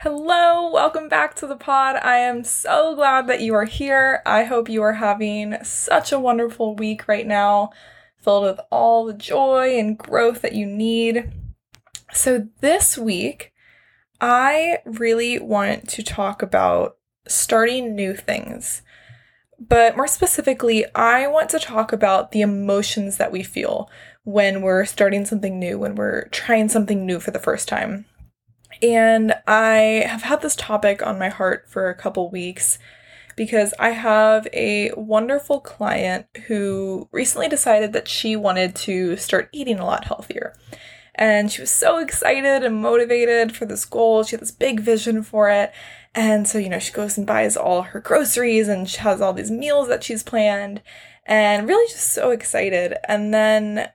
Hello, welcome back to the pod. I am so glad that you are here. I hope you are having such a wonderful week right now, filled with all the joy and growth that you need. So, this week, I really want to talk about starting new things. But more specifically, I want to talk about the emotions that we feel when we're starting something new, when we're trying something new for the first time. And I have had this topic on my heart for a couple weeks because I have a wonderful client who recently decided that she wanted to start eating a lot healthier. And she was so excited and motivated for this goal. She had this big vision for it. And so, you know, she goes and buys all her groceries and she has all these meals that she's planned and really just so excited. And then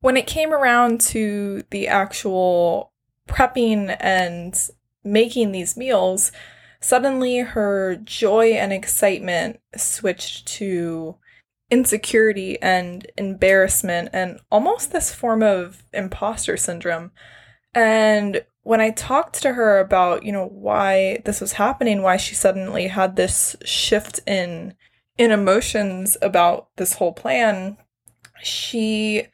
when it came around to the actual prepping and making these meals, suddenly her joy and excitement switched to insecurity and embarrassment and almost this form of imposter syndrome. And when I talked to her about, you know, why this was happening, why she suddenly had this shift in in emotions about this whole plan, she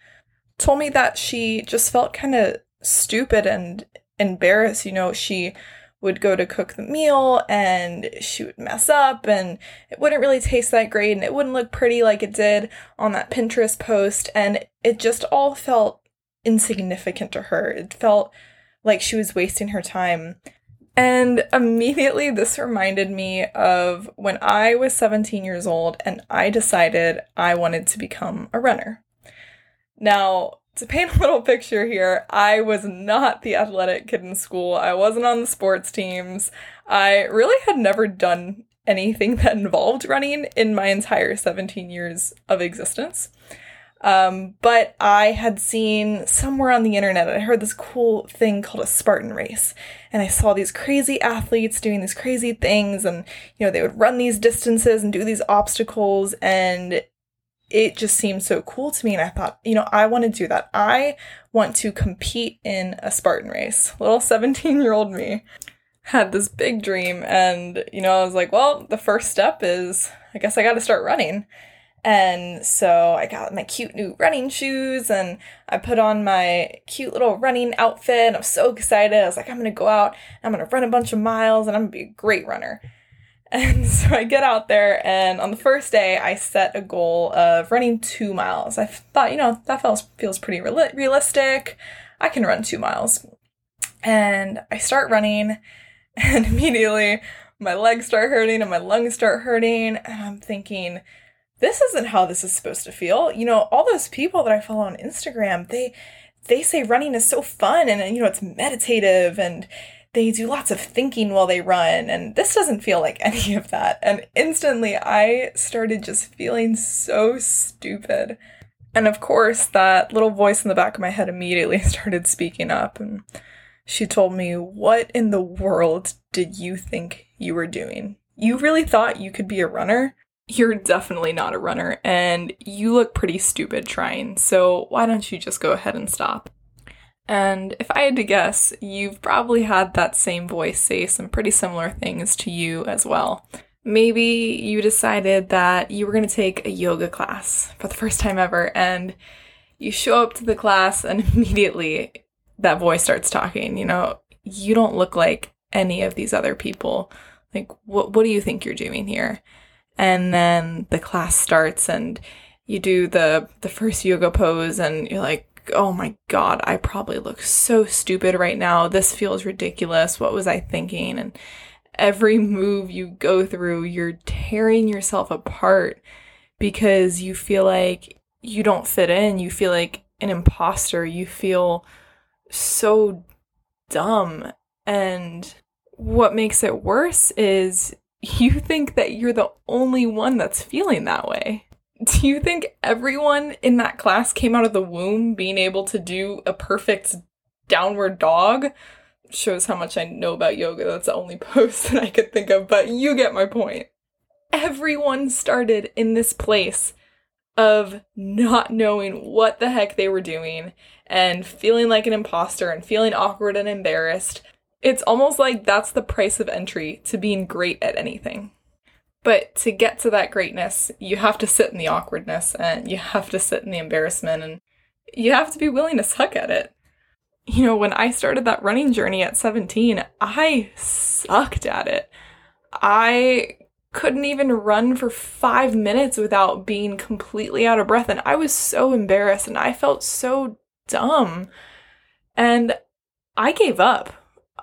told me that she just felt kind of stupid and embarrassed. You know, she would go to cook the meal and she would mess up and it wouldn't really taste that great and it wouldn't look pretty like it did on that Pinterest post. And it just all felt insignificant to her. It felt like she was wasting her time. And immediately, this reminded me of when I was 17 years old and I decided I wanted to become a runner. Now, to paint a little picture here, I was not the athletic kid in school. I wasn't on the sports teams. I really had never done anything that involved running in my entire 17 years of existence. Um, but I had seen somewhere on the internet, I heard this cool thing called a Spartan race. And I saw these crazy athletes doing these crazy things. And, you know, they would run these distances and do these obstacles. And it just seemed so cool to me. And I thought, you know, I want to do that. I want to compete in a Spartan race. Little 17 year old me had this big dream. And, you know, I was like, well, the first step is I guess I got to start running. And so I got my cute new running shoes and I put on my cute little running outfit. And I'm so excited. I was like, I'm going to go out, I'm going to run a bunch of miles, and I'm going to be a great runner. And so I get out there, and on the first day, I set a goal of running two miles. I thought, you know, that feels, feels pretty real- realistic. I can run two miles. And I start running, and immediately my legs start hurting and my lungs start hurting. And I'm thinking, this isn't how this is supposed to feel. You know, all those people that I follow on Instagram, they they say running is so fun and you know it's meditative and they do lots of thinking while they run, and this doesn't feel like any of that. And instantly, I started just feeling so stupid. And of course, that little voice in the back of my head immediately started speaking up, and she told me, What in the world did you think you were doing? You really thought you could be a runner? You're definitely not a runner, and you look pretty stupid trying, so why don't you just go ahead and stop? And if I had to guess, you've probably had that same voice say some pretty similar things to you as well. Maybe you decided that you were going to take a yoga class for the first time ever, and you show up to the class, and immediately that voice starts talking. You know, you don't look like any of these other people. Like, what, what do you think you're doing here? And then the class starts, and you do the the first yoga pose, and you're like, oh my god, I probably look so stupid right now. This feels ridiculous. What was I thinking? And every move you go through, you're tearing yourself apart because you feel like you don't fit in. You feel like an imposter. You feel so dumb. And what makes it worse is you think that you're the only one that's feeling that way do you think everyone in that class came out of the womb being able to do a perfect downward dog? Shows how much I know about yoga. That's the only pose that I could think of, but you get my point. Everyone started in this place of not knowing what the heck they were doing and feeling like an imposter and feeling awkward and embarrassed. It's almost like that's the price of entry to being great at anything. But to get to that greatness, you have to sit in the awkwardness and you have to sit in the embarrassment and you have to be willing to suck at it. You know, when I started that running journey at 17, I sucked at it. I couldn't even run for five minutes without being completely out of breath. And I was so embarrassed and I felt so dumb. And I gave up.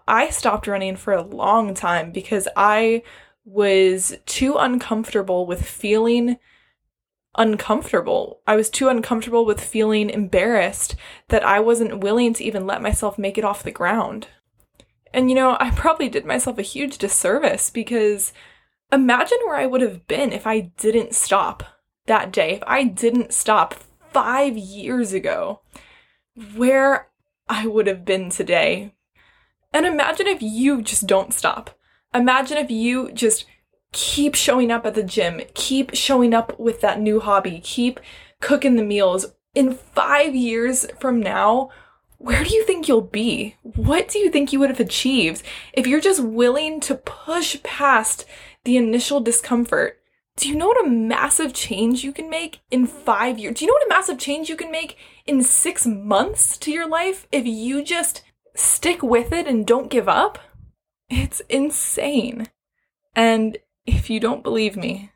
I stopped running for a long time because I was too uncomfortable with feeling uncomfortable. I was too uncomfortable with feeling embarrassed that I wasn't willing to even let myself make it off the ground. And you know, I probably did myself a huge disservice because imagine where I would have been if I didn't stop that day, if I didn't stop five years ago, where I would have been today. And imagine if you just don't stop. Imagine if you just keep showing up at the gym, keep showing up with that new hobby, keep cooking the meals. In five years from now, where do you think you'll be? What do you think you would have achieved if you're just willing to push past the initial discomfort? Do you know what a massive change you can make in five years? Do you know what a massive change you can make in six months to your life if you just stick with it and don't give up? It's insane. And if you don't believe me,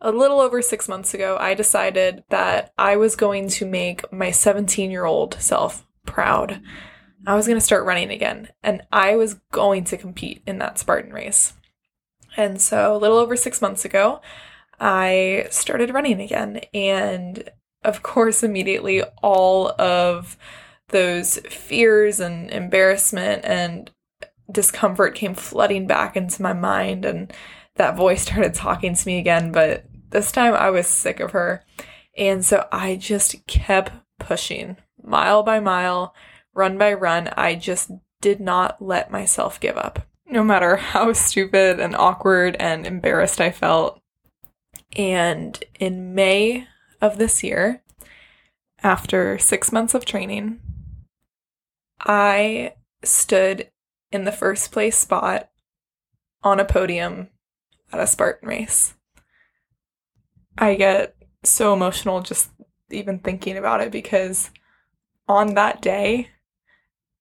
a little over six months ago, I decided that I was going to make my 17 year old self proud. I was going to start running again, and I was going to compete in that Spartan race. And so, a little over six months ago, I started running again. And of course, immediately all of those fears and embarrassment and discomfort came flooding back into my mind and that voice started talking to me again but this time I was sick of her. And so I just kept pushing mile by mile run by run. I just did not let myself give up no matter how stupid and awkward and embarrassed I felt. And in May of this year after 6 months of training I stood in the first place spot on a podium at a Spartan race. I get so emotional just even thinking about it because on that day,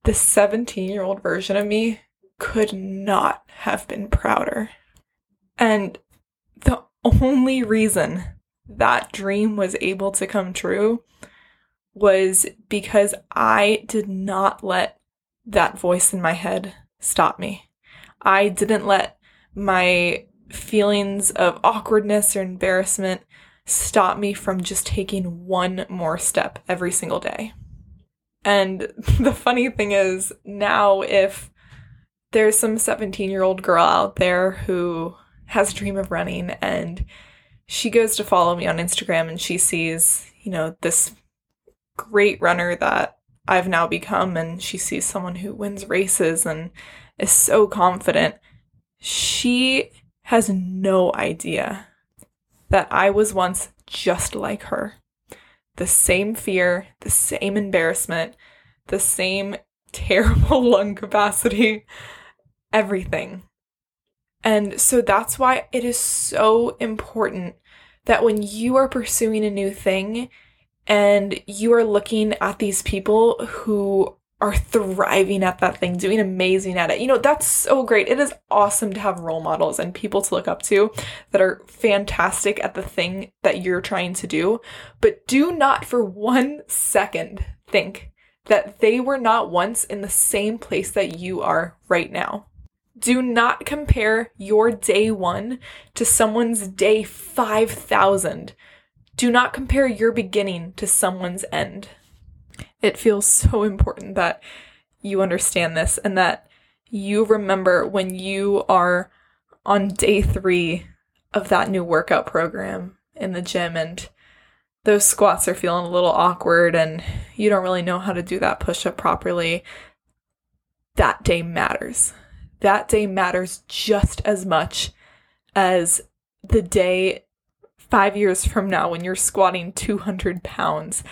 the 17 year old version of me could not have been prouder. And the only reason that dream was able to come true was because I did not let that voice in my head stop me. I didn't let my feelings of awkwardness or embarrassment stop me from just taking one more step every single day. And the funny thing is, now if there's some 17 year old girl out there who has a dream of running and she goes to follow me on Instagram and she sees, you know, this great runner that I've now become, and she sees someone who wins races and is so confident, she has no idea that I was once just like her. The same fear, the same embarrassment, the same terrible lung capacity, everything. And so that's why it is so important that when you are pursuing a new thing, and you are looking at these people who are thriving at that thing, doing amazing at it. You know, that's so great. It is awesome to have role models and people to look up to that are fantastic at the thing that you're trying to do. But do not for one second think that they were not once in the same place that you are right now. Do not compare your day one to someone's day 5,000 do not compare your beginning to someone's end. It feels so important that you understand this and that you remember when you are on day three of that new workout program in the gym and those squats are feeling a little awkward and you don't really know how to do that push up properly. That day matters. That day matters just as much as the day five years from now when you're squatting 200 pounds.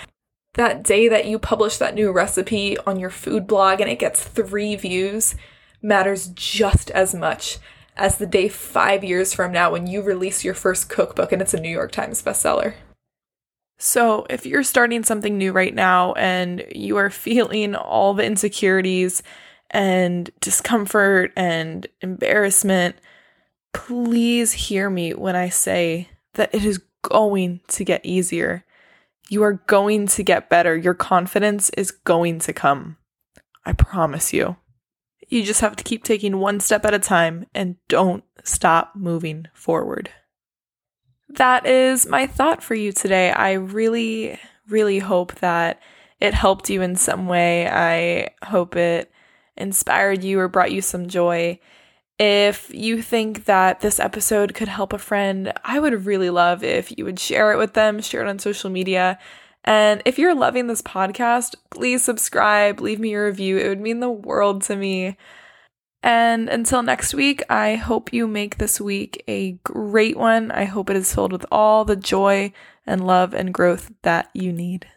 That day that you publish that new recipe on your food blog and it gets three views matters just as much as the day five years from now when you release your first cookbook and it's a New York Times bestseller. So, if you're starting something new right now and you are feeling all the insecurities and discomfort and embarrassment, please hear me when I say that it is going to get easier. You are going to get better. Your confidence is going to come. I promise you. You just have to keep taking one step at a time and don't stop moving forward. That is my thought for you today. I really, really hope that it helped you in some way. I hope it inspired you or brought you some joy. If you think that this episode could help a friend, I would really love if you would share it with them, share it on social media. And if you're loving this podcast, please subscribe, leave me a review. It would mean the world to me. And until next week, I hope you make this week a great one. I hope it is filled with all the joy and love and growth that you need.